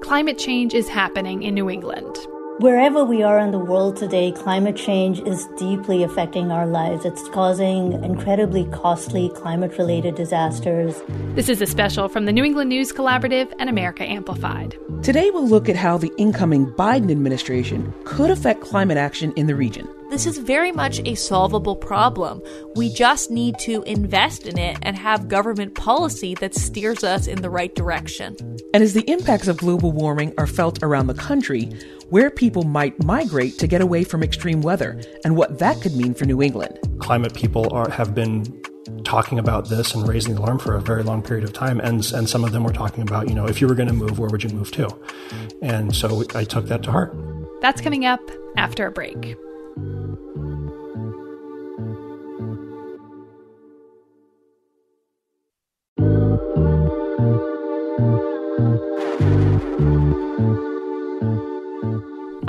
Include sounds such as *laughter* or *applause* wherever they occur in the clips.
climate change is happening in New England. Wherever we are in the world today, climate change is deeply affecting our lives. It's causing incredibly costly climate related disasters. This is a special from the New England News Collaborative and America Amplified. Today, we'll look at how the incoming Biden administration could affect climate action in the region. This is very much a solvable problem. We just need to invest in it and have government policy that steers us in the right direction. And as the impacts of global warming are felt around the country, where people might migrate to get away from extreme weather and what that could mean for New England. Climate people are, have been talking about this and raising the alarm for a very long period of time. And, and some of them were talking about, you know, if you were going to move, where would you move to? And so I took that to heart. That's coming up after a break.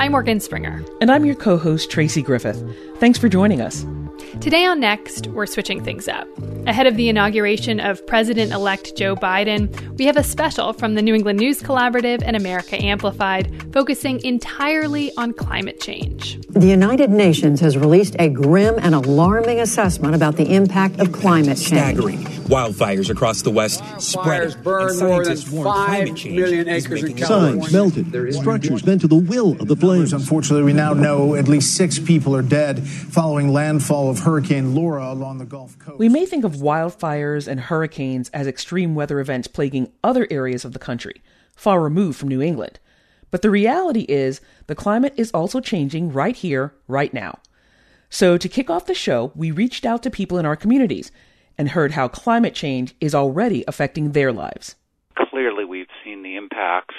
I'm Morgan Springer. And I'm your co host, Tracy Griffith. Thanks for joining us. Today on Next, we're switching things up. Ahead of the inauguration of President elect Joe Biden, we have a special from the New England News Collaborative and America Amplified focusing entirely on climate change. The United Nations has released a grim and alarming assessment about the impact of climate change. Staggering. Wildfires across the West spreading. Fires burned more than 5 million acres in California. Signs melted, structures bent to the will of the flames. Unfortunately, we now know at least six people are dead following landfall of Hurricane Laura along the Gulf Coast. We may think of wildfires and hurricanes as extreme weather events plaguing other areas of the country, far removed from New England. But the reality is, the climate is also changing right here, right now. So, to kick off the show, we reached out to people in our communities and heard how climate change is already affecting their lives. Clearly, we've seen the impacts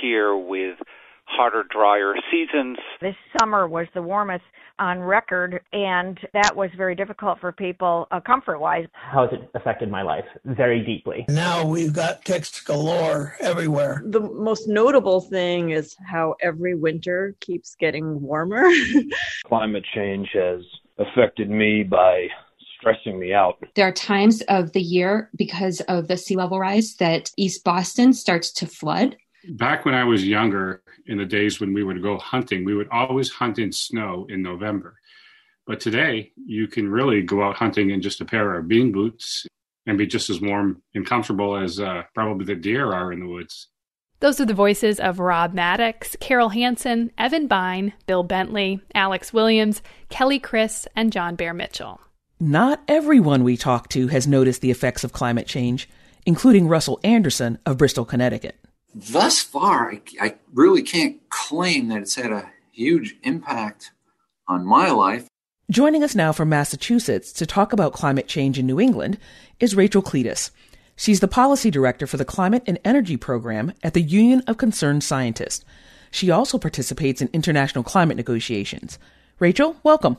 here with hotter, drier seasons. This summer was the warmest on record, and that was very difficult for people uh, comfort wise. How has it affected my life? Very deeply. Now we've got texts galore everywhere. The most notable thing is how every winter keeps getting warmer. *laughs* Climate change has affected me by stressing me out. There are times of the year because of the sea level rise that East Boston starts to flood. Back when I was younger, in the days when we would go hunting, we would always hunt in snow in November. But today, you can really go out hunting in just a pair of bean boots and be just as warm and comfortable as uh, probably the deer are in the woods. Those are the voices of Rob Maddox, Carol Hansen, Evan Bine, Bill Bentley, Alex Williams, Kelly Kryc, and John Bear Mitchell. Not everyone we talk to has noticed the effects of climate change, including Russell Anderson of Bristol, Connecticut. Thus far, I, I really can't claim that it's had a huge impact on my life. Joining us now from Massachusetts to talk about climate change in New England is Rachel Cleetus. She's the policy director for the Climate and Energy Program at the Union of Concerned Scientists. She also participates in international climate negotiations. Rachel, welcome.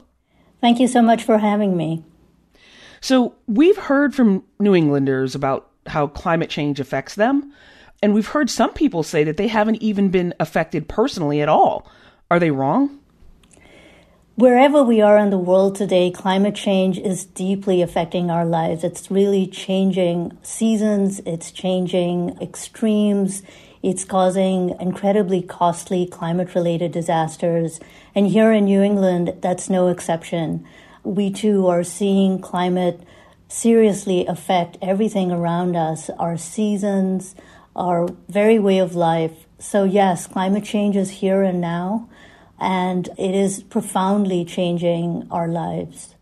Thank you so much for having me. So, we've heard from New Englanders about how climate change affects them, and we've heard some people say that they haven't even been affected personally at all. Are they wrong? Wherever we are in the world today, climate change is deeply affecting our lives. It's really changing seasons, it's changing extremes, it's causing incredibly costly climate related disasters. And here in New England, that's no exception. We too are seeing climate seriously affect everything around us our seasons, our very way of life. So, yes, climate change is here and now and it is profoundly changing our lives.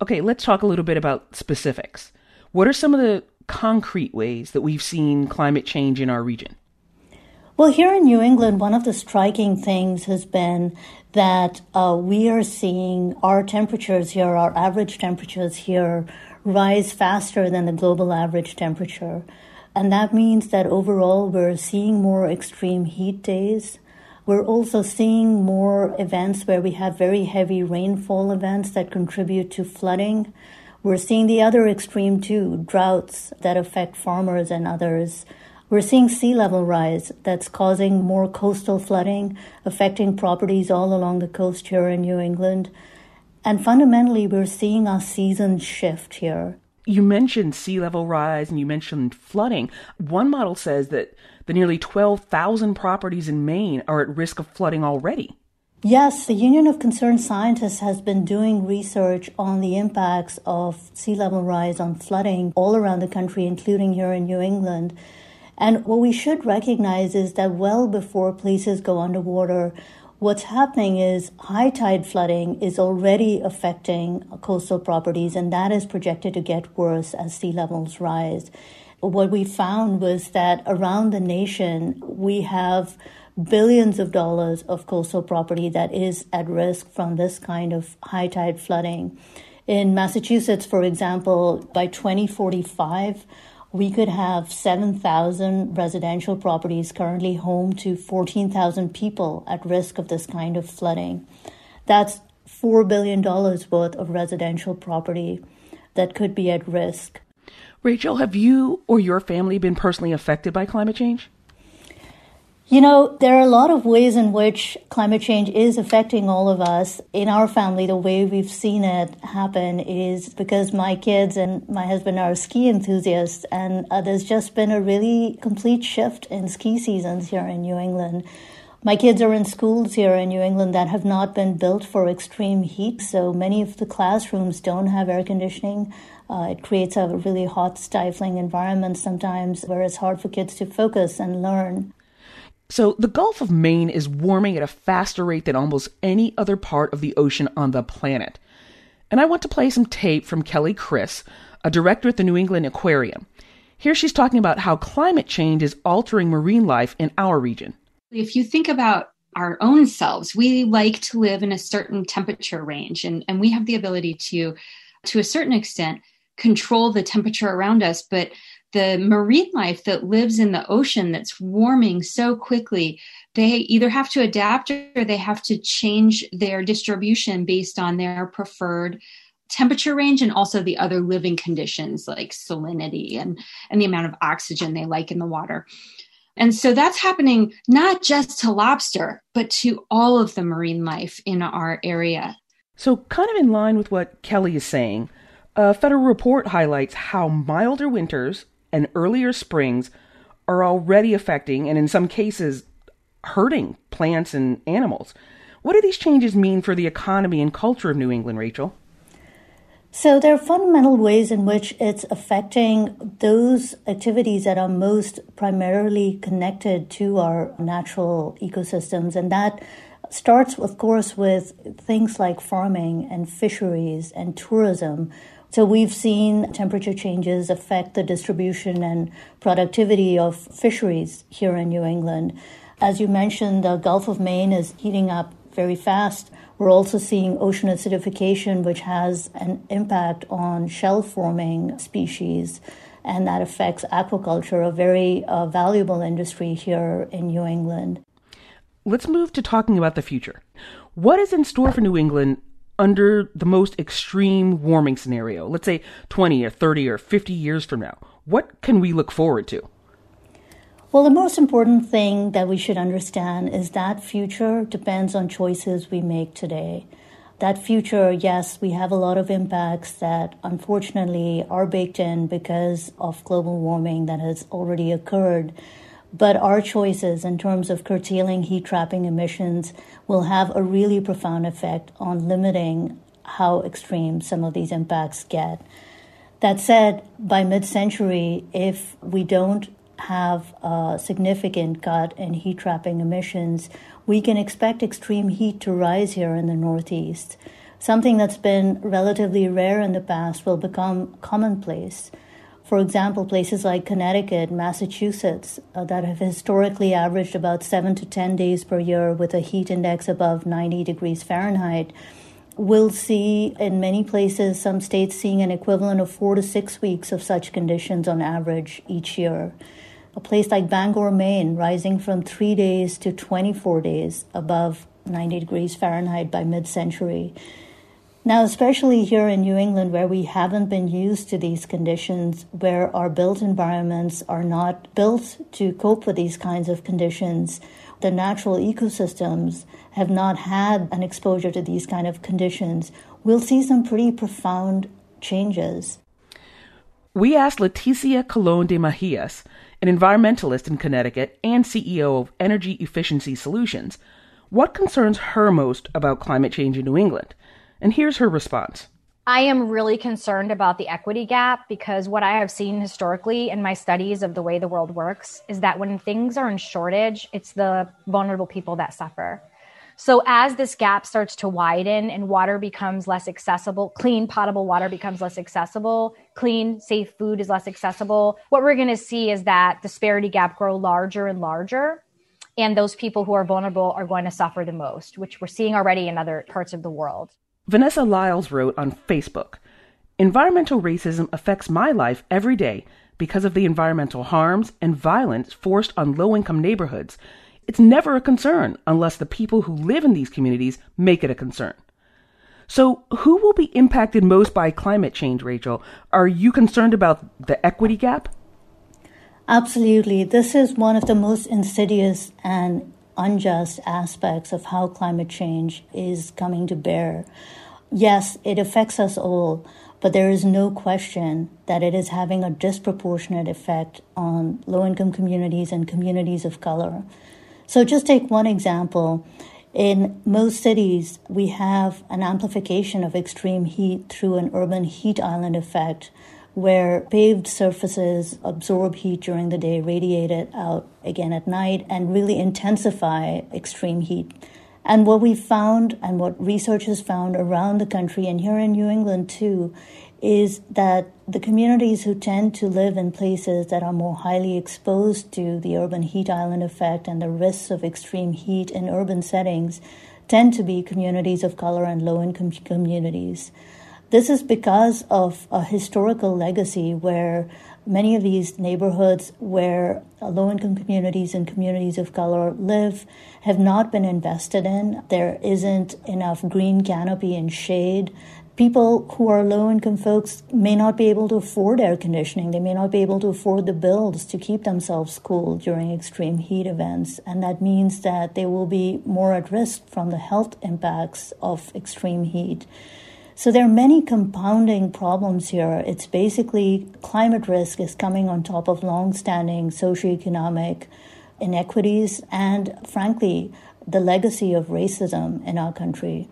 Okay, let's talk a little bit about specifics. What are some of the concrete ways that we've seen climate change in our region? Well, here in New England, one of the striking things has been that uh, we are seeing our temperatures here, our average temperatures here, rise faster than the global average temperature. And that means that overall we're seeing more extreme heat days We're also seeing more events where we have very heavy rainfall events that contribute to flooding. We're seeing the other extreme too, droughts that affect farmers and others. We're seeing sea level rise that's causing more coastal flooding, affecting properties all along the coast here in New England. And fundamentally, we're seeing our seasons shift here. You mentioned sea level rise and you mentioned flooding. One model says that the nearly 12,000 properties in Maine are at risk of flooding already. Yes, the Union of Concerned Scientists has been doing research on the impacts of sea level rise on flooding all around the country, including here in New England. And what we should recognize is that well before places go underwater, what's happening is high tide flooding is already affecting coastal properties, and that is projected to get worse as sea levels rise. What we found was that around the nation, we have billions of dollars of coastal property that is at risk from this kind of high tide flooding. In Massachusetts, for example, by 2045, we could have 7,000 residential properties currently home to 14,000 people at risk of this kind of flooding. That's $4 billion worth of residential property that could be at risk. Rachel, have you or your family been personally affected by climate change? You know, there are a lot of ways in which climate change is affecting all of us. In our family, the way we've seen it happen is because my kids and my husband are ski enthusiasts, and uh, there's just been a really complete shift in ski seasons here in New England. My kids are in schools here in New England that have not been built for extreme heat, so many of the classrooms don't have air conditioning. Uh, it creates a really hot, stifling environment sometimes where it's hard for kids to focus and learn. So, the Gulf of Maine is warming at a faster rate than almost any other part of the ocean on the planet. And I want to play some tape from Kelly Kryc, a director at the New England Aquarium. Here she's talking about how climate change is altering marine life in our region. If you think about our own selves, we like to live in a certain temperature range, and, and we have the ability to, to a certain extent, control the temperature around us. But the marine life that lives in the ocean that's warming so quickly, they either have to adapt or they have to change their distribution based on their preferred temperature range and also the other living conditions like salinity and, and the amount of oxygen they like in the water. And so that's happening not just to lobster, but to all of the marine life in our area. So, kind of in line with what Kelly is saying, a federal report highlights how milder winters and earlier springs are already affecting and in some cases hurting plants and animals. What do these changes mean for the economy and culture of New England, Rachel? So, there are fundamental ways in which it's affecting those activities that are most primarily connected to our natural ecosystems. And that starts, of course, with things like farming and fisheries and tourism, so we've seen temperature changes affect the distribution and productivity of fisheries here in New England. As you mentioned, the Gulf of Maine is heating up very fast. We're also seeing ocean acidification, which has an impact on shell forming species, and that affects aquaculture, a very uh, valuable industry here in New England. Let's move to talking about the future. What is in store for New England under the most extreme warming scenario, let's say 20 or 30 or 50 years from now, what can we look forward to? Well, the most important thing that we should understand is that future depends on choices we make today. That future, yes, we have a lot of impacts that unfortunately are baked in because of global warming that has already occurred. But our choices in terms of curtailing heat trapping emissions will have a really profound effect on limiting how extreme some of these impacts get. That said, by mid century, if we don't have a significant cut in heat trapping emissions, we can expect extreme heat to rise here in the Northeast. Something that's been relatively rare in the past will become commonplace. For example, places like Connecticut, Massachusetts, uh, that have historically averaged about seven to 10 days per year with a heat index above 90 degrees Fahrenheit, will see in many places, some states seeing an equivalent of four to six weeks of such conditions on average each year. a place like Bangor, Maine, rising from three days to 24 days above 90 degrees Fahrenheit by mid century. Now, especially here in New England, where we haven't been used to these conditions, where our built environments are not built to cope with these kinds of conditions, the natural ecosystems have not had an exposure to these kind of conditions, we'll see some pretty profound changes. We asked Leticia Colon de Mejias, an environmentalist in Connecticut and CEO of Energy Efficiency Solutions, what concerns her most about climate change in New England. And here's her response. I am really concerned about the equity gap because what I have seen historically in my studies of the way the world works is that when things are in shortage, it's the vulnerable people that suffer. So as this gap starts to widen and water becomes less accessible, clean potable water becomes less accessible, clean safe food is less accessible, what we're going to see is that disparity gap grow larger and larger and those people who are vulnerable are going to suffer the most, which we're seeing already in other parts of the world. Vanessa Lyles wrote on Facebook Environmental racism affects my life every day because of the environmental harms and violence forced on low income neighborhoods. It's never a concern unless the people who live in these communities make it a concern. So, who will be impacted most by climate change, Rachel? Are you concerned about the equity gap? Absolutely. This is one of the most insidious and unjust aspects of how climate change is coming to bear. Yes, it affects us all, but there is no question that it is having a disproportionate effect on low income communities and communities of color. So, just take one example. In most cities, we have an amplification of extreme heat through an urban heat island effect where paved surfaces absorb heat during the day, radiate it out again at night, and really intensify extreme heat. And what we found, and what research has found around the country, and here in New England too, is that the communities who tend to live in places that are more highly exposed to the urban heat island effect and the risks of extreme heat in urban settings tend to be communities of color and low income communities. This is because of a historical legacy where many of these neighborhoods where low income communities and communities of color live have not been invested in. There isn't enough green canopy and shade. People who are low income folks may not be able to afford air conditioning. They may not be able to afford the bills to keep themselves cool during extreme heat events. And that means that they will be more at risk from the health impacts of extreme heat. So there are many compounding problems here. It's basically climate risk is coming on top of long-standing socioeconomic inequities and, frankly, the legacy of racism in our country.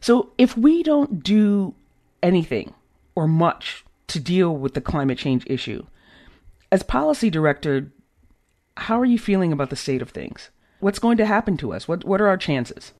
So if we don't do anything or much to deal with the climate change issue, as policy director, how are you feeling about the state of things? What's going to happen to us? What what are our chances?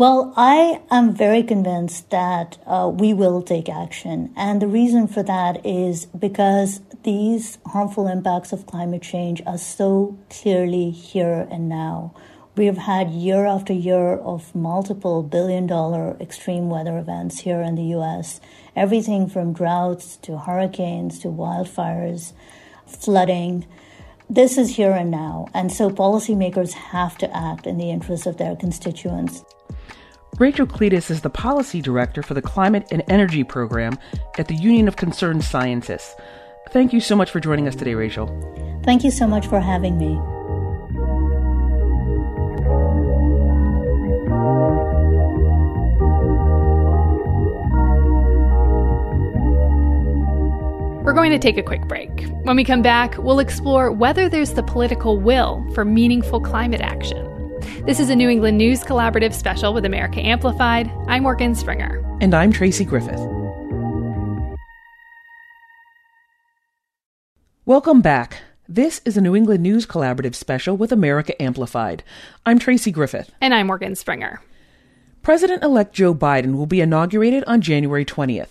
Well, I am very convinced that uh, we will take action. And the reason for that is because these harmful impacts of climate change are so clearly here and now. We have had year after year of multiple billion dollar extreme weather events here in the US. Everything from droughts to hurricanes to wildfires, flooding. This is here and now. And so policymakers have to act in the interest of their constituents. Rachel Cleetus is the policy director for the Climate and Energy Program at the Union of Concerned Scientists. Thank you so much for joining us today, Rachel. Thank you so much for having me. We're going to take a quick break. When we come back, we'll explore whether there's the political will for meaningful climate action. This is a New England News Collaborative special with America Amplified. I'm Morgan Springer. And I'm Tracy Griffith. Welcome back. This is a New England News Collaborative special with America Amplified. I'm Tracy Griffith. And I'm Morgan Springer. President elect Joe Biden will be inaugurated on January 20th.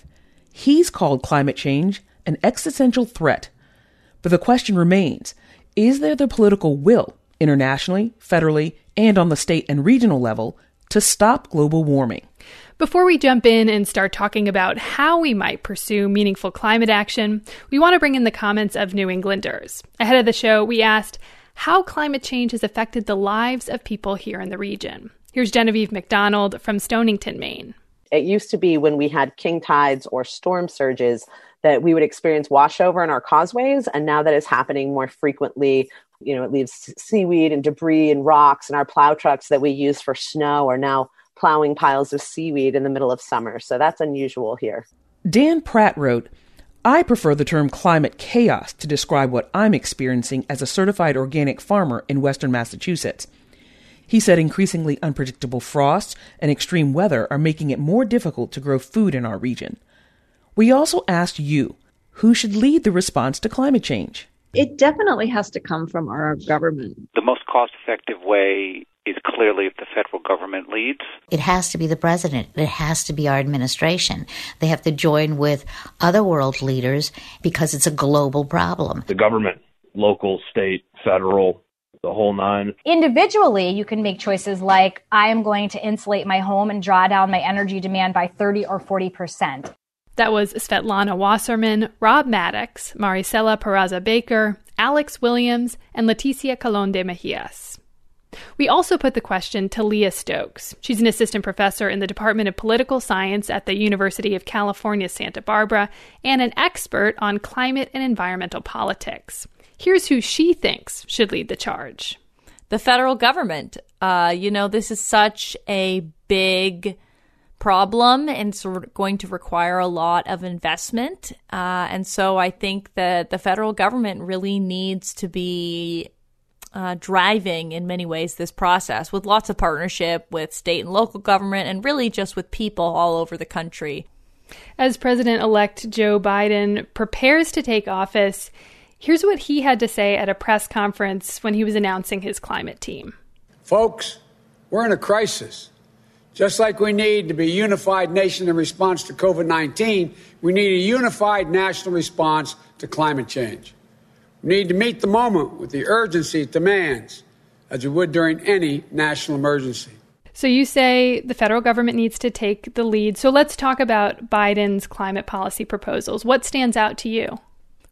He's called climate change an existential threat. But the question remains is there the political will, internationally, federally, and on the state and regional level to stop global warming. Before we jump in and start talking about how we might pursue meaningful climate action, we want to bring in the comments of New Englanders. Ahead of the show, we asked how climate change has affected the lives of people here in the region. Here's Genevieve McDonald from Stonington, Maine. It used to be when we had king tides or storm surges that we would experience washover in our causeways, and now that is happening more frequently. You know, it leaves seaweed and debris and rocks, and our plow trucks that we use for snow are now plowing piles of seaweed in the middle of summer. So that's unusual here. Dan Pratt wrote, I prefer the term climate chaos to describe what I'm experiencing as a certified organic farmer in western Massachusetts. He said increasingly unpredictable frosts and extreme weather are making it more difficult to grow food in our region. We also asked you who should lead the response to climate change. It definitely has to come from our government. The most cost effective way is clearly if the federal government leads. It has to be the president. It has to be our administration. They have to join with other world leaders because it's a global problem. The government, local, state, federal, the whole nine. Individually, you can make choices like I am going to insulate my home and draw down my energy demand by 30 or 40%. That was Svetlana Wasserman, Rob Maddox, Maricela Peraza Baker, Alex Williams, and Leticia Colon de Mejias. We also put the question to Leah Stokes. She's an assistant professor in the Department of Political Science at the University of California, Santa Barbara, and an expert on climate and environmental politics. Here's who she thinks should lead the charge the federal government. Uh, you know, this is such a big problem and it's going to require a lot of investment. Uh, and so I think that the federal government really needs to be uh, driving in many ways this process with lots of partnership with state and local government and really just with people all over the country. As President elect Joe Biden prepares to take office, here's what he had to say at a press conference when he was announcing his climate team. Folks, we're in a crisis. Just like we need to be a unified nation in response to COVID 19, we need a unified national response to climate change. We need to meet the moment with the urgency it demands, as we would during any national emergency. So you say the federal government needs to take the lead. So let's talk about Biden's climate policy proposals. What stands out to you?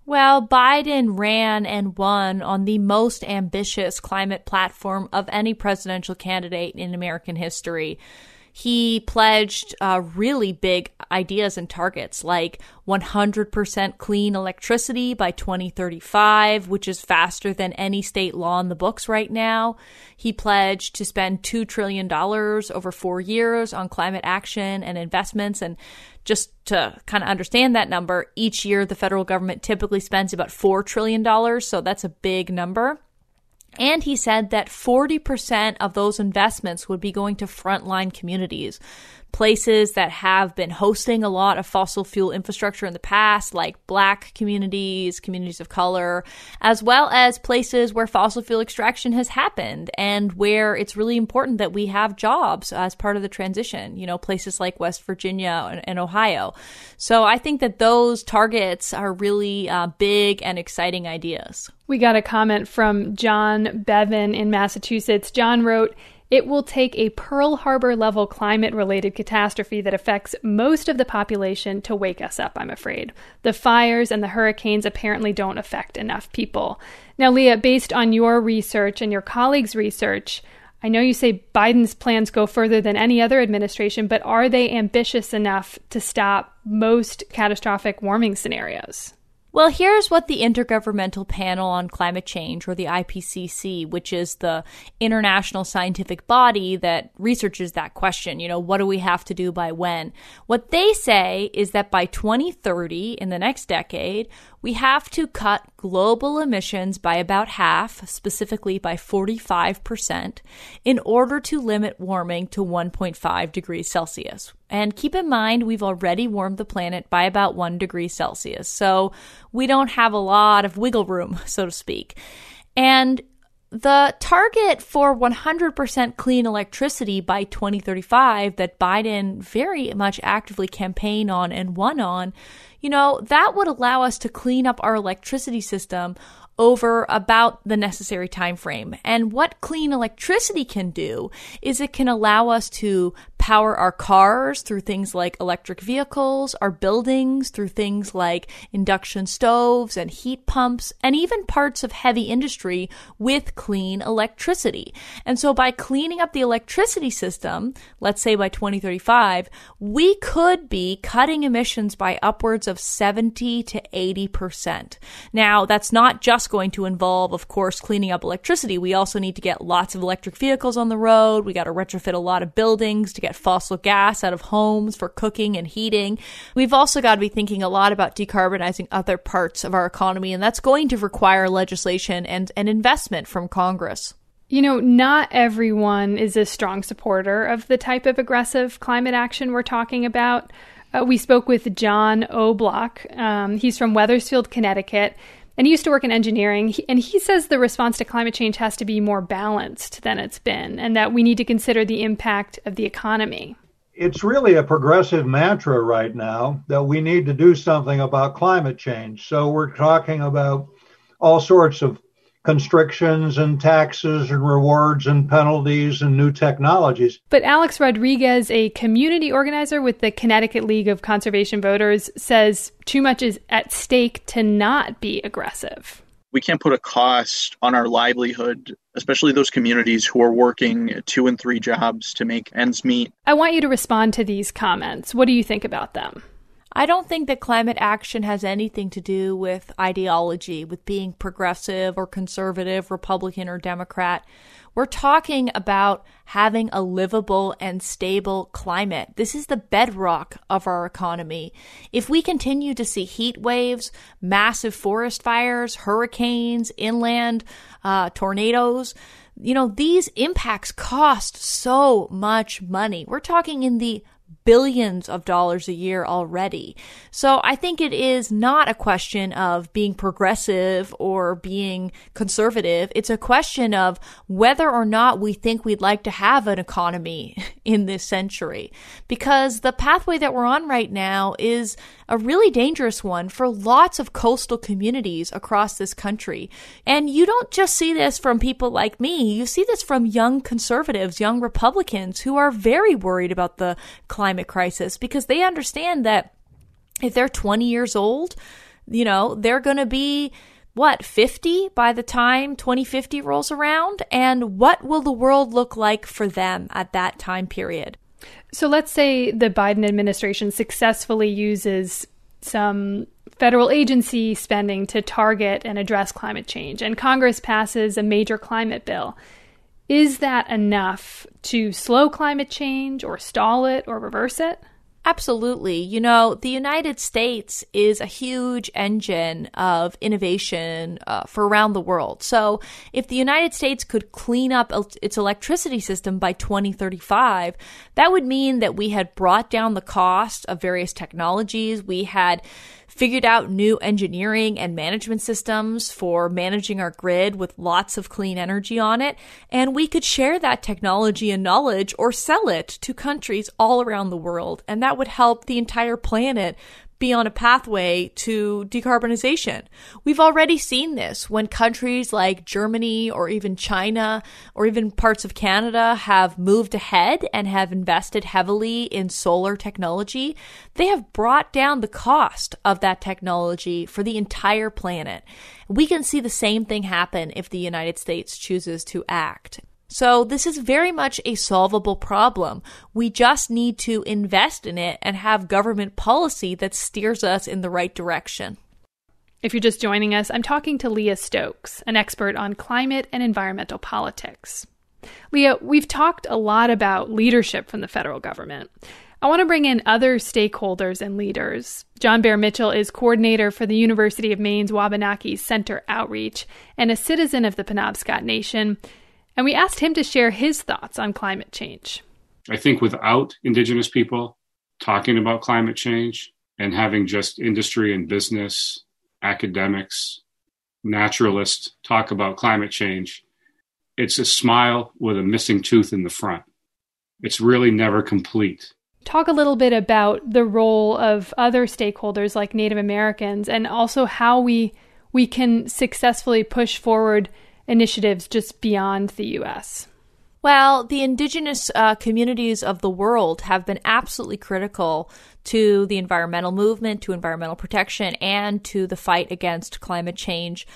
Well, Biden ran and won on the most ambitious climate platform of any presidential candidate in American history he pledged uh, really big ideas and targets like 100% clean electricity by 2035, which is faster than any state law in the books right now. He pledged to spend $2 trillion over four years on climate action and investments. And just to kind of understand that number, each year the federal government typically spends about $4 trillion. So that's a big number. And he said that 40% of those investments would be going to frontline communities, places that have been hosting a lot of fossil fuel infrastructure in the past, like black communities, communities of color, as well as places where fossil fuel extraction has happened and where it's really important that we have jobs as part of the transition, you know, places like West Virginia and, Ohio. So I think that those targets are really uh, big and exciting ideas. We got a comment from John Bevan in Massachusetts. John wrote, it will take a Pearl Harbor level climate related catastrophe that affects most of the population to wake us up, I'm afraid. The fires and the hurricanes apparently don't affect enough people. Now, Leah, based on your research and your colleagues' research, I know you say Biden's plans go further than any other administration, but are they ambitious enough to stop most catastrophic warming scenarios? Well, here's what the Intergovernmental Panel on Climate Change, or the IPCC, which is the international scientific body that researches that question, you know, what do we have to do by when? What they say is that by 2030, in the next decade, we have to cut global emissions by about half, specifically by 45%, in order to limit warming to 1.5 degrees Celsius. And keep in mind, we've already warmed the planet by about 1 degree Celsius. So we don't have a lot of wiggle room, *laughs* so to speak. And the target for 100% clean electricity by 2035 that Biden very much actively campaigned on and won on, you know, that would allow us to clean up our electricity system over about the necessary time frame. And what clean electricity can do is it can allow us to power our cars through things like electric vehicles, our buildings through things like induction stoves and heat pumps, and even parts of heavy industry with clean electricity. And so by cleaning up the electricity system, let's say by 2035, we could be cutting emissions by upwards of 70 to 80%. Now, that's not just going to involve, of course, cleaning up electricity. We also need to get lots of electric vehicles on the road. We got to retrofit a lot of buildings to get fossil gas out of homes for cooking and heating. We've also got to be thinking a lot about decarbonizing other parts of our economy, and that's going to require legislation and, and investment from Congress. You know, not everyone is a strong supporter of the type of aggressive climate action we're talking about. Uh, we spoke with John O'Block. Um, he's from Wethersfield, Connecticut, and he used to work in engineering. And he says the response to climate change has to be more balanced than it's been, and that we need to consider the impact of the economy. It's really a progressive mantra right now that we need to do something about climate change. So we're talking about all sorts of constrictions and taxes and rewards and penalties and new technologies. But Alex Rodriguez, a community organizer with the Connecticut League of Conservation Voters, says too much is at stake to not be aggressive. We can't put a cost on our livelihood, especially those communities who are working two and three jobs to make ends meet. I want you to respond to these comments. What do you think about them? I don't think that climate action has anything to do with ideology, with being progressive or conservative, Republican or Democrat. We're talking about having a livable and stable climate. This is the bedrock of our economy. If we continue to see heat waves, massive forest fires, hurricanes, inland uh, tornadoes, you know, these impacts cost so much money. We're talking in the billions of dollars a year already. So I think it is not a question of being progressive or being conservative. It's a question of whether or not we think we'd like to have an economy *laughs* in this century. Because the pathway that we're on right now is a really dangerous one for lots of coastal communities across this country. And you don't just see this from people like me, you see this from young conservatives, young Republicans who are very worried about the climate crisis because they understand that if they're 20 years old, you know, they're going to be what, 50 by the time 2050 rolls around? And what will the world look like for them at that time period? So let's say the Biden administration successfully uses some federal agency spending to target and address climate change, and Congress passes a major climate bill. Is that enough to slow climate change or stall it or reverse it? Absolutely. You know, the United States is a huge engine of innovation uh, for around the world. So, if the United States could clean up its electricity system by 2035, that would mean that we had brought down the cost of various technologies. We had figured out new engineering and management systems for managing our grid with lots of clean energy on it, and we could share that technology and knowledge or sell it to countries all around the world, and that would help the entire planet be on a pathway to decarbonization. We've already seen this when countries like Germany or even China or even parts of Canada have moved ahead and have invested heavily in solar technology. They have brought down the cost of that technology for the entire planet. We can see the same thing happen if the United States chooses to act. So this is very much a solvable problem. We just need to invest in it and have government policy that steers us in the right direction. If you're just joining us, I'm talking to Leah Stokes, an expert on climate and environmental politics. Leah, we've talked a lot about leadership from the federal government. I want to bring in other stakeholders and leaders. John Bear Mitchell is coordinator for the University of Maine's Wabanaki Center Outreach and a citizen of the Penobscot Nation and we asked him to share his thoughts on climate change. I think without Indigenous people talking about climate change and having just industry and business, academics, naturalists talk about climate change, it's a smile with a missing tooth in the front. It's really never complete. Talk a little bit about the role of other stakeholders like Native Americans and also how we we can successfully push forward initiatives just beyond the US? Well, the indigenous uh, communities of the world have been absolutely critical to the environmental movement, to environmental protection, and to the fight against climate change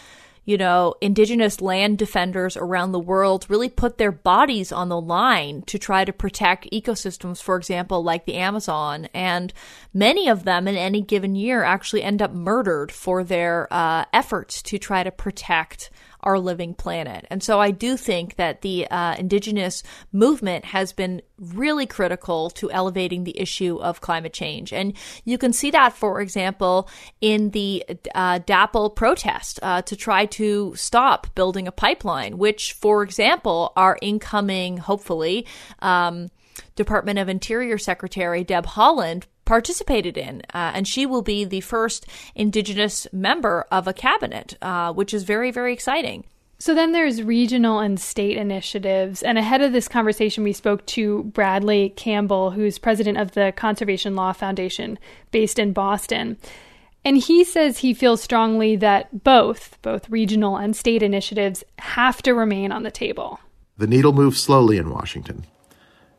you know, indigenous land defenders around the world really put their bodies on the line to try to protect ecosystems, for example, like the Amazon. And many of them in any given year actually end up murdered for their uh, efforts to try to protect our living planet. And so I do think that the uh, indigenous movement has been really critical to elevating the issue of climate change. And you can see that, for example, in the uh, DAPL protest uh, to try to stop building a pipeline, which, for example, our incoming, hopefully, um, Department of Interior Secretary Deb Haaland participated in. Uh, and she will be the first Indigenous member of a cabinet, uh, which is very, very exciting. So then there's regional and state initiatives. And ahead of this conversation, we spoke to Bradley Campbell, who's president of the Conservation Law Foundation based in Boston. And he says he feels strongly that both, both regional and state initiatives, have to remain on the table. The needle moves slowly in Washington.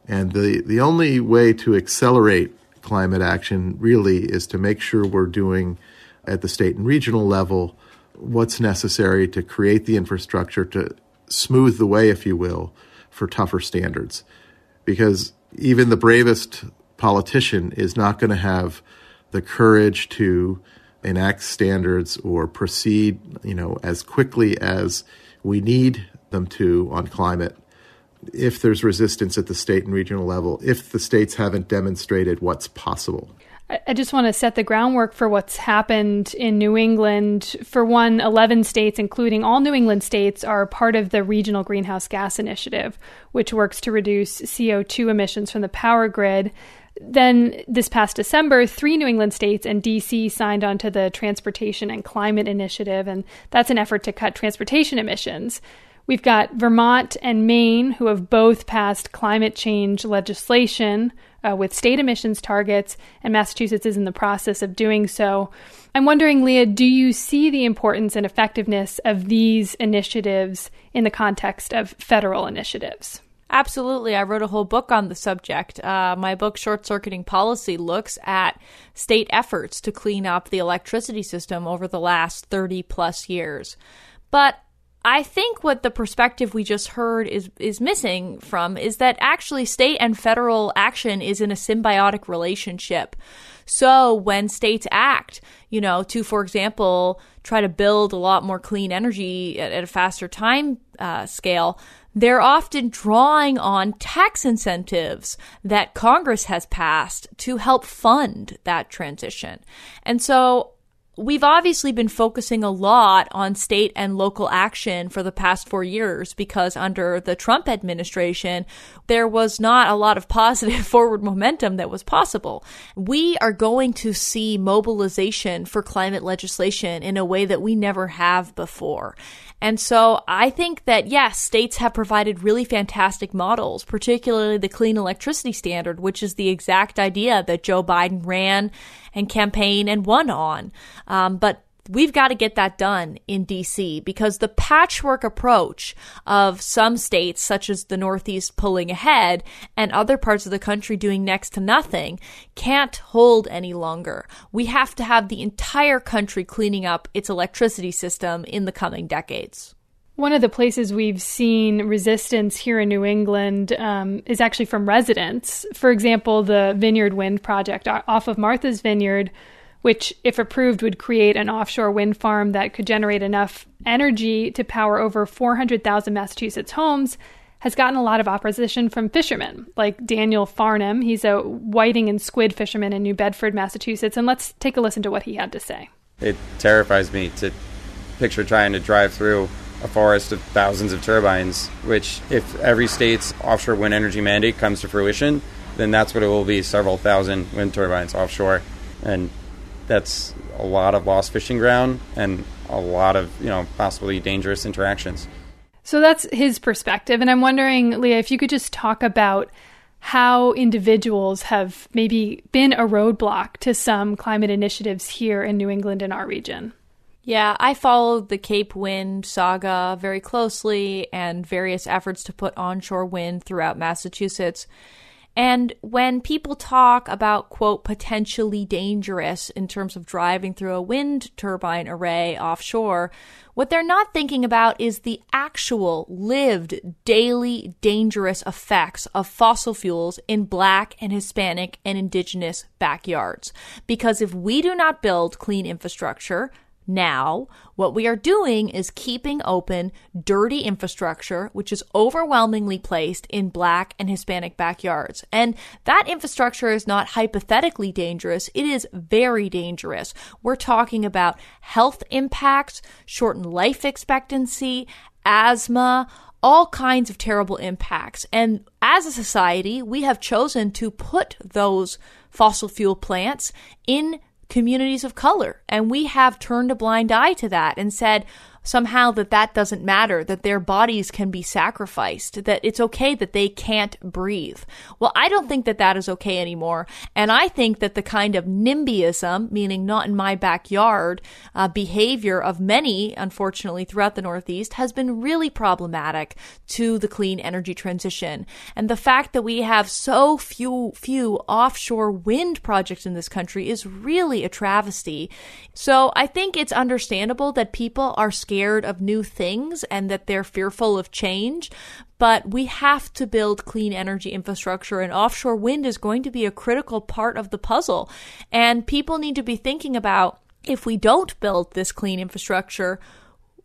And the, the only way to accelerate climate action really is to make sure we're doing at the state and regional level what's necessary to create the infrastructure to smooth the way, if you will, for tougher standards. Because even the bravest politician is not going to have the courage to enact standards or proceed, you know, as quickly as we need them to on climate if there's resistance at the state and regional level, if the states haven't demonstrated what's possible. I just want to set the groundwork for what's happened in New England. For one, 11 states, including all New England states, are part of the Regional Greenhouse Gas Initiative, which works to reduce CO2 emissions from the power grid. Then, this past December, three New England states and DC signed onto the Transportation and Climate Initiative, and that's an effort to cut transportation emissions. We've got Vermont and Maine, who have both passed climate change legislation uh, with state emissions targets, and Massachusetts is in the process of doing so. I'm wondering, Leah, do you see the importance and effectiveness of these initiatives in the context of federal initiatives? Absolutely. I wrote a whole book on the subject. Uh, my book, Short Circuiting Policy, looks at state efforts to clean up the electricity system over the last 30 plus years. But I think what the perspective we just heard is is missing from is that actually state and federal action is in a symbiotic relationship. So when states act, you know, to for example try to build a lot more clean energy at, at a faster time uh, scale, they're often drawing on tax incentives that Congress has passed to help fund that transition. And so We've obviously been focusing a lot on state and local action for the past four years because under the Trump administration, there was not a lot of positive *laughs* forward momentum that was possible. We are going to see mobilization for climate legislation in a way that we never have before. And so I think that yes, states have provided really fantastic models, particularly the clean electricity standard, which is the exact idea that Joe Biden ran and campaigned and won on. Um, but We've got to get that done in DC because the patchwork approach of some states, such as the Northeast, pulling ahead and other parts of the country doing next to nothing, can't hold any longer. We have to have the entire country cleaning up its electricity system in the coming decades. One of the places we've seen resistance here in New England um, is actually from residents. For example, the Vineyard Wind Project off of Martha's Vineyard which, if approved, would create an offshore wind farm that could generate enough energy to power over 400,000 Massachusetts homes, has gotten a lot of opposition from fishermen, like Daniel Farnham. He's a whiting and squid fisherman in New Bedford, Massachusetts. And let's take a listen to what he had to say. It terrifies me to picture trying to drive through a forest of thousands of turbines, which, if every state's offshore wind energy mandate comes to fruition, then that's what it will be several thousand wind turbines offshore. And that's a lot of lost fishing ground and a lot of you know possibly dangerous interactions. So that's his perspective, and I'm wondering, Leah, if you could just talk about how individuals have maybe been a roadblock to some climate initiatives here in New England in our region. Yeah, I followed the Cape Wind saga very closely and various efforts to put onshore wind throughout Massachusetts. And when people talk about, quote, potentially dangerous in terms of driving through a wind turbine array offshore, what they're not thinking about is the actual lived daily dangerous effects of fossil fuels in black and Hispanic and indigenous backyards. Because if we do not build clean infrastructure, now, what we are doing is keeping open dirty infrastructure, which is overwhelmingly placed in black and Hispanic backyards. And that infrastructure is not hypothetically dangerous, it is very dangerous. We're talking about health impacts, shortened life expectancy, asthma, all kinds of terrible impacts. And as a society, we have chosen to put those fossil fuel plants in communities of color. And we have turned a blind eye to that and said, somehow that that doesn't matter, that their bodies can be sacrificed, that it's okay that they can't breathe. Well, I don't think that that is okay anymore. And I think that the kind of NIMBYism, meaning not in my backyard, uh, behavior of many, unfortunately, throughout the Northeast has been really problematic to the clean energy transition. And the fact that we have so few, few offshore wind projects in this country is really a travesty. So I think it's understandable that people are scared scared of new things and that they're fearful of change. But we have to build clean energy infrastructure, and offshore wind is going to be a critical part of the puzzle. And people need to be thinking about if we don't build this clean infrastructure,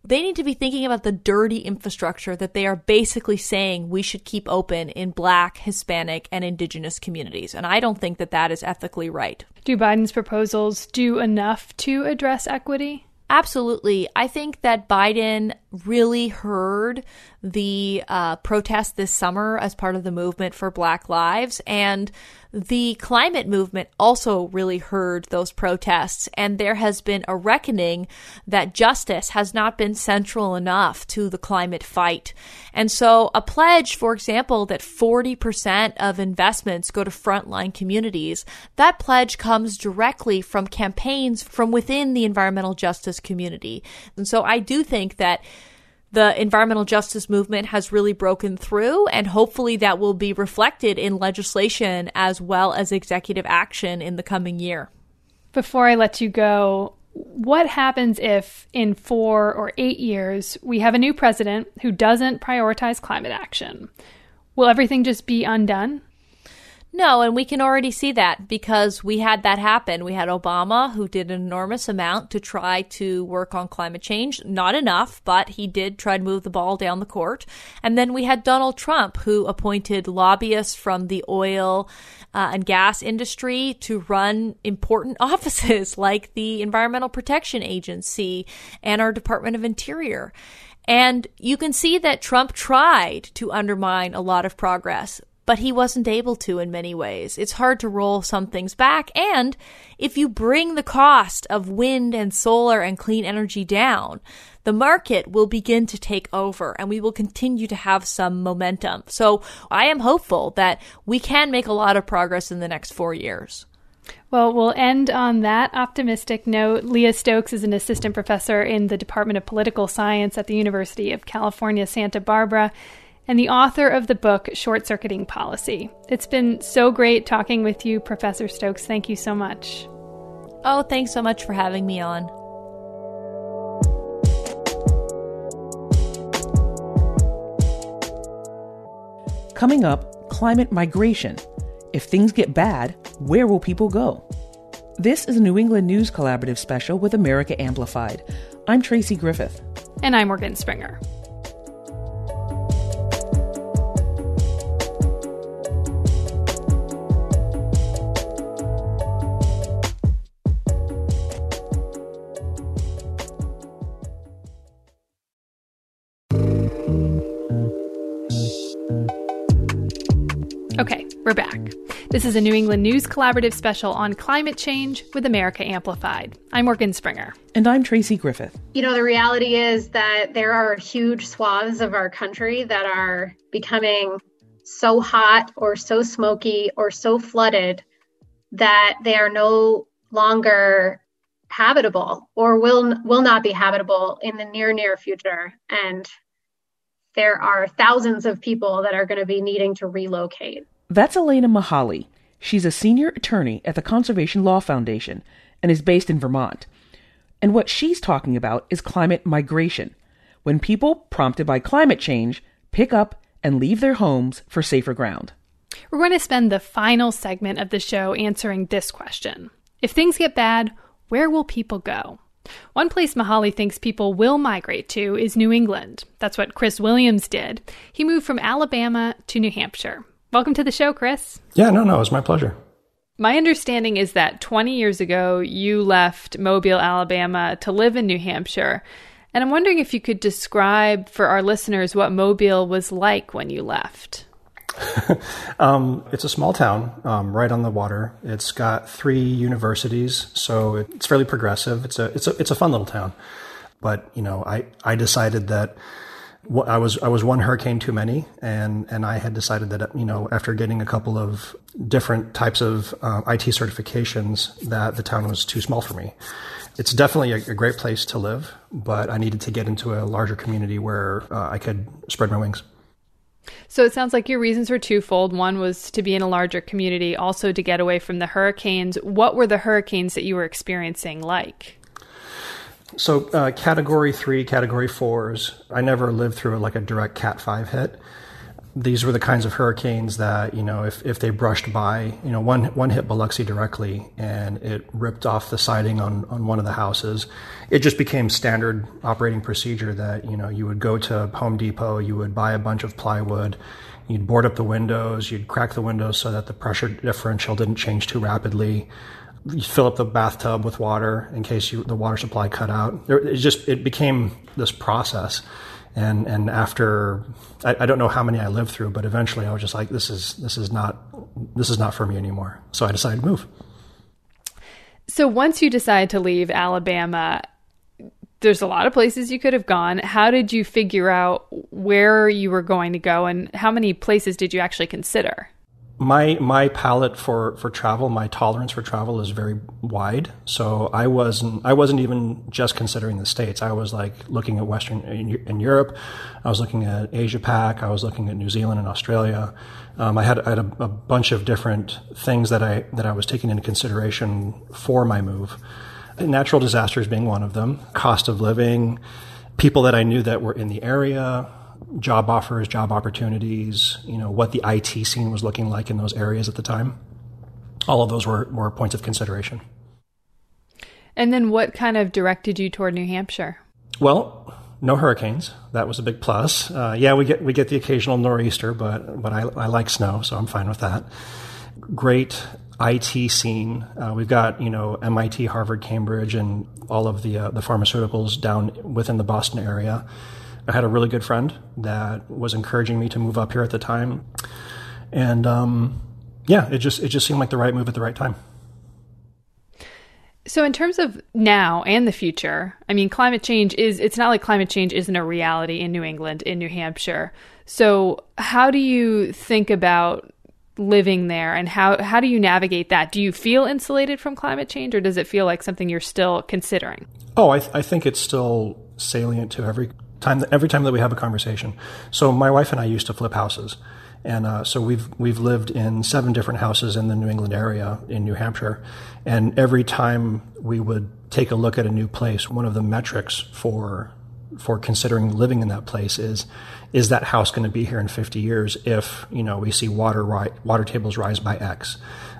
they need to be thinking about the dirty infrastructure that they are basically saying we should keep open in black, Hispanic, and indigenous communities. And I don't think that that is ethically right. Do Biden's proposals do enough to address equity? Absolutely. I think that Biden really heard the uh, protest this summer as part of the movement for Black Lives. And the climate movement also really heard those protests. And there has been a reckoning that justice has not been central enough to the climate fight. And so a pledge, for example, that 40% of investments go to frontline communities, that pledge comes directly from campaigns from within the environmental justice community. And so I do think that the environmental justice movement has really broken through, and hopefully that will be reflected in legislation as well as executive action in the coming year. Before I let you go, what happens if in four or eight years we have a new president who doesn't prioritize climate action? Will everything just be undone? No, and we can already see that because we had that happen. We had Obama who did an enormous amount to try to work on climate change. Not enough, but he did try to move the ball down the court. And then we had Donald Trump who appointed lobbyists from the oil uh, and gas industry to run important *laughs* offices like the Environmental Protection Agency and our Department of Interior. And you can see that Trump tried to undermine a lot of progress but he wasn't able to in many ways. It's hard to roll some things back. And if you bring the cost of wind and solar and clean energy down, the market will begin to take over and we will continue to have some momentum. So I am hopeful that we can make a lot of progress in the next four years. Well, we'll end on that optimistic note. Leah Stokes is an assistant professor in the Department of Political Science at the University of California, Santa Barbara and the author of the book Short Circuiting Policy. It's been so great talking with you, Professor Stokes. Thank you so much. Oh, thanks so much for having me on. Coming up, climate migration. If things get bad, where will people go? This is a New England News Collaborative special with America Amplified. I'm Tracy Griffith. And I'm Morgan Springer. This is a New England News Collaborative special on climate change with America Amplified. I'm Morgan Springer. And I'm Tracy Griffith. You know, the reality is that there are huge swaths of our country that are becoming so hot or so smoky or so flooded that they are no longer habitable or will will not be habitable in the near near future and there are thousands of people that are going to be needing to relocate. That's Elena Mihaly. She's a senior attorney at the Conservation Law Foundation and is based in Vermont. And what she's talking about is climate migration, when people prompted by climate change pick up and leave their homes for safer ground. We're going to spend the final segment of the show answering this question. If things get bad, where will people go? One place Mihaly thinks people will migrate to is New England. That's what Chris Williams did. He moved from Alabama to New Hampshire. Welcome to the show, Chris. Yeah, no, no, it was my pleasure. My understanding is that 20 years ago, you left Mobile, Alabama to live in New Hampshire. And I'm wondering if you could describe for our listeners what Mobile was like when you left. *laughs* um, it's a small town um, right on the water. It's got three universities, so it's fairly progressive. It's a it's a it's a fun little town. But you know, I I decided that I was I was one hurricane too many, and and I had decided that you know after getting a couple of different types of uh, IT certifications that the town was too small for me. It's definitely a, a, great place to live, but I needed to get into a larger community where uh, I could spread my wings. So it sounds like your reasons were twofold. One was to be in a larger community, also to get away from the hurricanes. What were the hurricanes that you were experiencing like? So, uh, category three, category fours, I never lived through like a direct Cat 5 hit. These were the kinds of hurricanes that you know if, if they brushed by you know one one hit Biloxi directly and it ripped off the siding on on one of the houses it just became standard operating procedure that you know you would go to Home Depot you would buy a bunch of plywood you'd board up the windows you'd crack the windows so that the pressure differential didn't change too rapidly you fill up the bathtub with water in case you, the water supply cut out it just it became this process and and after I, I, don't know how many I lived through, but eventually I was just like, this is this is not this is not for me anymore. So I decided to move. So once you decide to leave Alabama, there's a lot of places you could have gone. How did you figure out where you were going to go, and how many places did you actually consider? My my palette for for travel, my tolerance for travel is very wide. So I wasn't I wasn't even just considering the states. I was like looking at Western in, in Europe. I was looking at Asia Pac. I was looking at New Zealand and Australia. Um, I had, I had a, a, bunch of different things that I that I was taking into consideration for my move. Natural disasters being one of them. Cost of living. People that I knew that were in the area, job offers, job opportunities, you know, what the IT scene was looking like in those areas at the time. All of those were, were points of consideration. And then what kind of directed you toward New Hampshire? Well, no hurricanes. That was a big plus. Uh, yeah, we get we get the occasional nor'easter, but but I, I like snow, so I'm fine with that. Great IT scene. Uh, we've got you know MIT, Harvard, Cambridge, and all of the uh, the pharmaceuticals down within the Boston area. I had a really good friend that was encouraging me to move up here at the time, and um, yeah, it just it just seemed like the right move at the right time. So, in terms of now and the future, I mean, climate change is, it's not like climate change isn't a reality in New England, in New Hampshire. So, how do you think about living there and how, how do you navigate that? Do you feel insulated from climate change or does it feel like something you're still considering? Oh, I, th- I think it's still salient to every time every time that we have a conversation. So my wife and I used to flip houses, and uh, so we've we've lived in seven different houses in the New England area in New Hampshire, and every time we would take a look at a new place, one of the metrics for for considering living in that place is is that house going to be here in 50 years if you know we see water ri- water tables rise by x?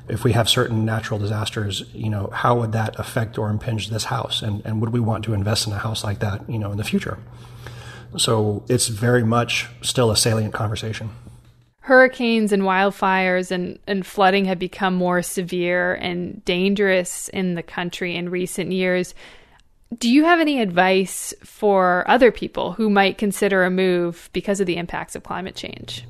If we have certain natural disasters you know how would that affect or impinge this house? And and would we want to invest in a house like that you know in the future so it's very much still a salient conversation. Hurricanes and wildfires and, and flooding have become more severe and dangerous in the country in recent years. Do you have any advice for other people who might consider a move because of the impacts of climate change?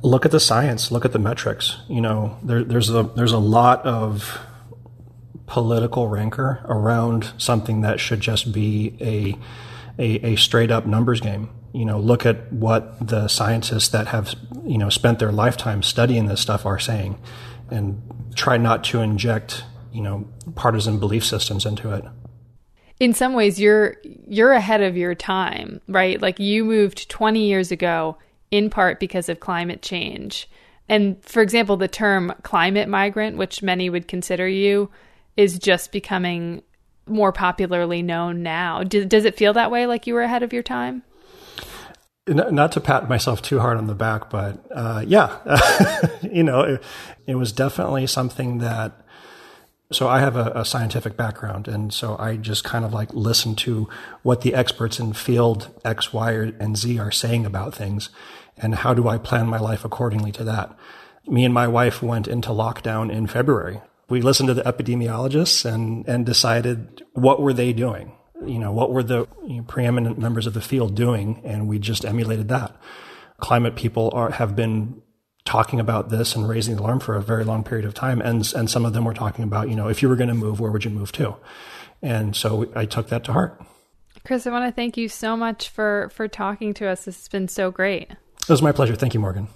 Look at the science. Look at the metrics. You know, there, there's a there's a lot of political rancor around something that should just be a a, a straight up numbers game. You know, look at what the scientists that have, you know, spent their lifetime studying this stuff are saying and try not to inject you know, partisan belief systems into it. In some ways, you're you're ahead of your time, right? Like you moved 20 years ago in part because of climate change. And for example, the term climate migrant, which many would consider you, is just becoming more popularly known now. Does, does it feel that way like you were ahead of your time? Not to pat myself too hard on the back, but uh, yeah, *laughs* you know, it, it, was definitely something that. So I have a, a scientific background, and so I just kind of like listen to what the experts in field X, Y, and Z are saying about things, and how do I plan my life accordingly to that. Me and my wife went into lockdown in February we listened to the epidemiologists and, and decided what were they doing? You know, what were the you know, preeminent members of the field doing? And we just emulated that. Climate people are, have been talking about this and raising the alarm for a very long period of time. And, and some of them were talking about, you know, if you were going to move, where would you move to? And so I took that to heart. Chris, I want to thank you so much for, for talking to us. This has been so great. It was my pleasure. Thank you, Morgan.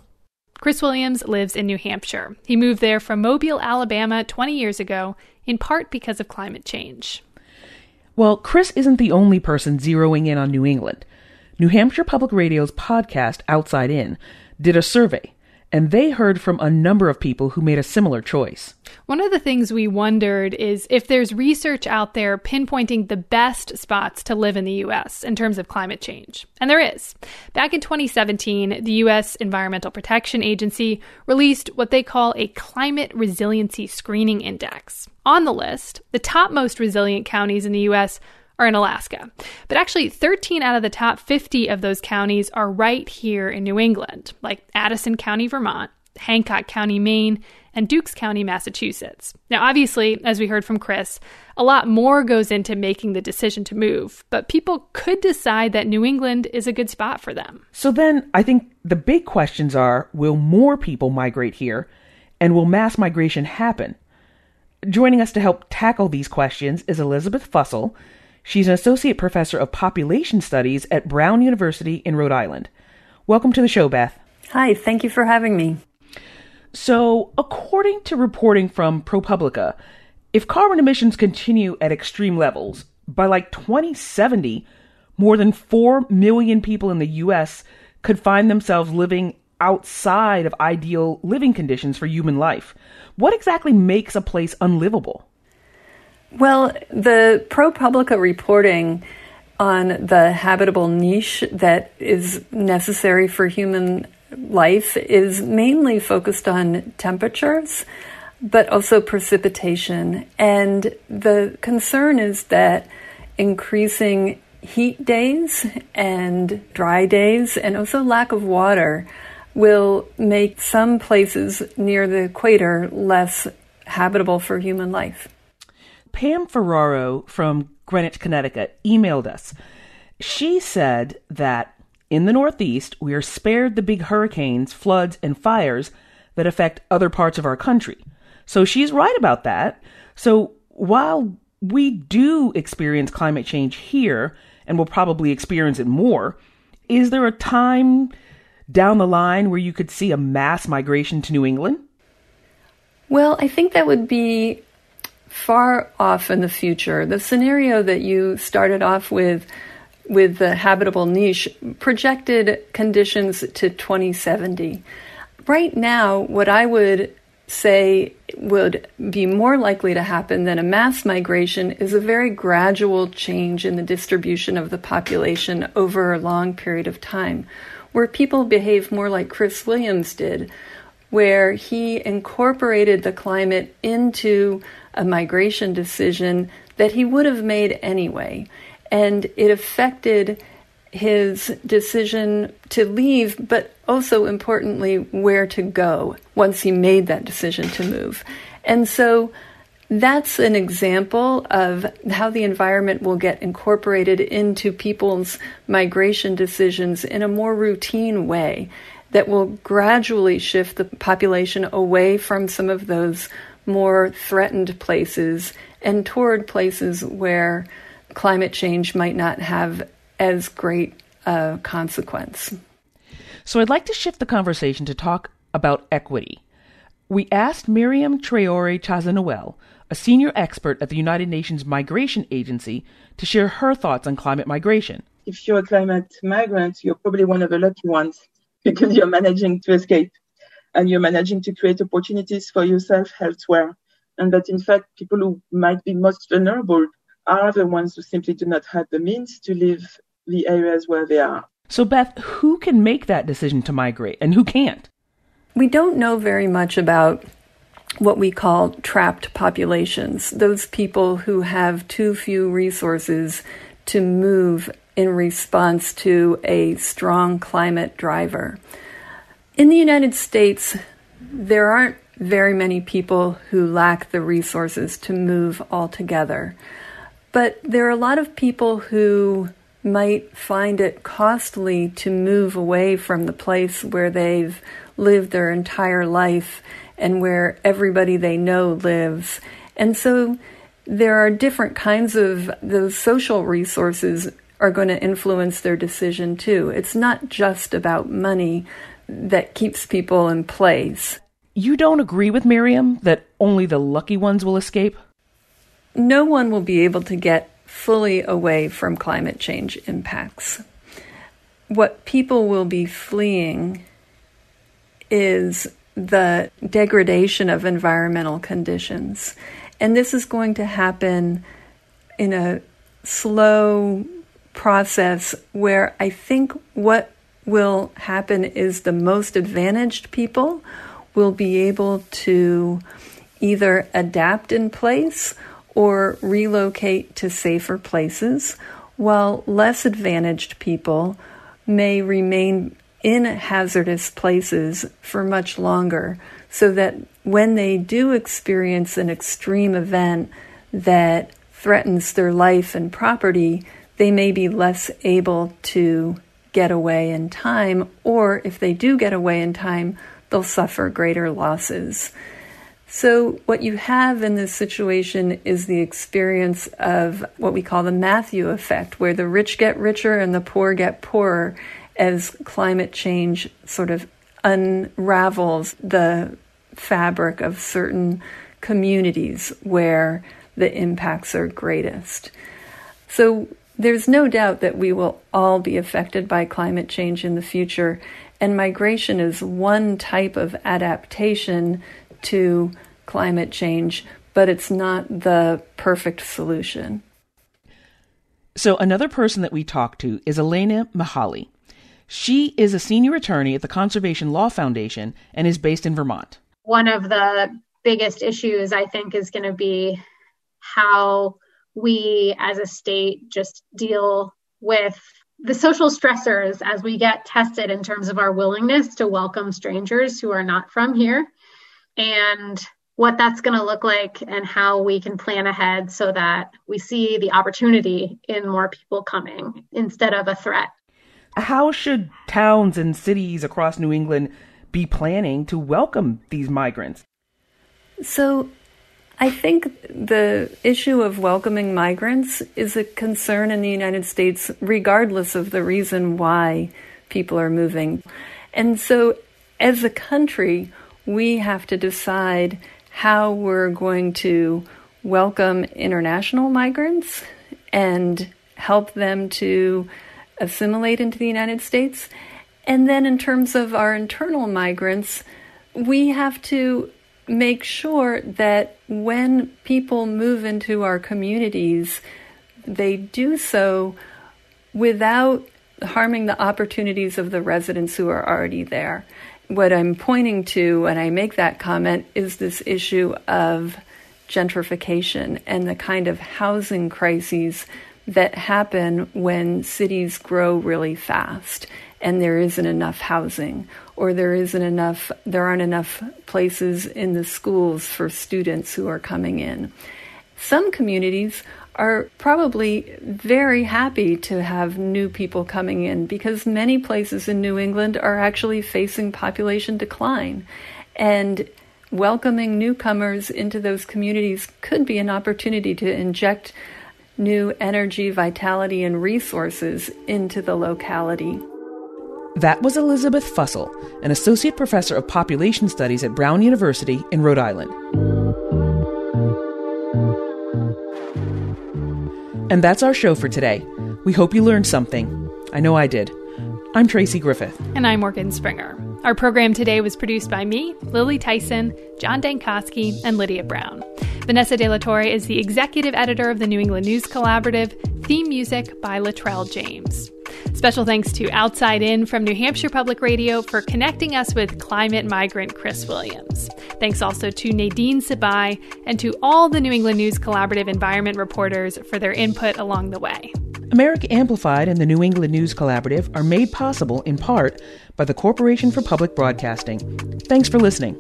Chris Williams lives in New Hampshire. He moved there from Mobile, Alabama 20 years ago, in part because of climate change. Well, Chris isn't the only person zeroing in on New England. New Hampshire Public Radio's podcast, Outside In, did a survey and they heard from a number of people who made a similar choice. One of the things we wondered is if there's research out there pinpointing the best spots to live in the US in terms of climate change. And there is. Back in 2017, the US Environmental Protection Agency released what they call a Climate Resiliency Screening Index. On the list, the top most resilient counties in the US are in Alaska. But actually, 13 out of the top 50 of those counties are right here in New England, like Addison County, Vermont, Hancock County, Maine, and Dukes County, Massachusetts. Now, obviously, as we heard from Chris, a lot more goes into making the decision to move, but people could decide that New England is a good spot for them. So then I think the big questions are will more people migrate here, and will mass migration happen? Joining us to help tackle these questions is Elizabeth Fussell. She's an associate professor of population studies at Brown University in Rhode Island. Welcome to the show, Beth. Hi, thank you for having me. So, according to reporting from ProPublica, if carbon emissions continue at extreme levels, by like 2070, more than 4 million people in the US could find themselves living outside of ideal living conditions for human life. What exactly makes a place unlivable? Well, the ProPublica reporting on the habitable niche that is necessary for human life is mainly focused on temperatures, but also precipitation. And the concern is that increasing heat days and dry days, and also lack of water, will make some places near the equator less habitable for human life. Pam Ferraro from Greenwich, Connecticut emailed us. She said that in the Northeast, we are spared the big hurricanes, floods, and fires that affect other parts of our country. So she's right about that. So while we do experience climate change here, and we'll probably experience it more, is there a time down the line where you could see a mass migration to New England? Well, I think that would be far off in the future. The scenario that you started off with with the habitable niche projected conditions to 2070. Right now, what I would say would be more likely to happen than a mass migration is a very gradual change in the distribution of the population over a long period of time, where people behave more like Chris Williams did, where he incorporated the climate into a migration decision that he would have made anyway. And it affected his decision to leave, but also importantly, where to go once he made that decision to move. And so that's an example of how the environment will get incorporated into people's migration decisions in a more routine way that will gradually shift the population away from some of those more threatened places and toward places where climate change might not have as great a consequence. So I'd like to shift the conversation to talk about equity. We asked Miriam Traore Chazalnoël, a senior expert at the United Nations Migration Agency, to share her thoughts on climate migration. If you're a climate migrant, you're probably one of the lucky ones because you're managing to escape and you're managing to create opportunities for yourself elsewhere. And that in fact, people who might be most vulnerable are the ones who simply do not have the means to leave the areas where they are. So, Beth, who can make that decision to migrate and who can't? We don't know very much about what we call trapped populations, those people who have too few resources to move in response to a strong climate driver. In the United States, there aren't very many people who lack the resources to move altogether. But there are a lot of people who might find it costly to move away from the place where they've lived their entire life and where everybody they know lives. And so there are different kinds of those social resources are going to influence their decision too. It's not just about money that keeps people in place. You don't agree with Miriam that only the lucky ones will escape? No one will be able to get fully away from climate change impacts. What people will be fleeing is the degradation of environmental conditions. And this is going to happen in a slow process where I think what will happen is the most advantaged people will be able to either adapt in place or relocate to safer places, while less advantaged people may remain in hazardous places for much longer, so that when they do experience an extreme event that threatens their life and property, they may be less able to get away in time, or if they do get away in time, they'll suffer greater losses. So, what you have in this situation is the experience of what we call the Matthew effect, where the rich get richer and the poor get poorer as climate change sort of unravels the fabric of certain communities where the impacts are greatest. So there's no doubt that we will all be affected by climate change in the future, and migration is one type of adaptation to climate change, but it's not the perfect solution. So, another person that we talked to is Elena Mihaly. She is a senior attorney at the Conservation Law Foundation and is based in Vermont. One of the biggest issues, I think, is going to be how we as a state just deal with the social stressors as we get tested in terms of our willingness to welcome strangers who are not from here and what that's going to look like and how we can plan ahead so that we see the opportunity in more people coming instead of a threat how should towns and cities across New England be planning to welcome these migrants? So, I think the issue of welcoming migrants is a concern in the United States, regardless of the reason why people are moving. And so, as a country, we have to decide how we're going to welcome international migrants and help them to assimilate into the United States. And then, in terms of our internal migrants, we have to make sure that when people move into our communities, they do so without harming the opportunities of the residents who are already there. What I'm pointing to when I make that comment is this issue of gentrification and the kind of housing crises that happen when cities grow really fast and there isn't enough housing or there isn't enough there aren't enough places in the schools for students who are coming in. Some communities are probably very happy to have new people coming in because many places in New England are actually facing population decline. And welcoming newcomers into those communities could be an opportunity to inject new energy, vitality, and resources into the locality. That was Elizabeth Fussell, an associate professor of population studies at Brown University in Rhode Island. And that's our show for today. We hope you learned something. I know I did. I'm Tracy Griffith. And I'm Morgan Springer. Our program today was produced by me, Lily Tyson, John Dankosky, and Lydia Brown. Vanessa De La Torre is the executive editor of the New England News Collaborative, theme music by Latrell James. Special thanks to Outside In from New Hampshire Public Radio for connecting us with climate migrant Chris Williams. Thanks also to Nadine Sabai and to all the New England News Collaborative environment reporters for their input along the way. America Amplified and the New England News Collaborative are made possible in part by the Corporation for Public Broadcasting. Thanks for listening.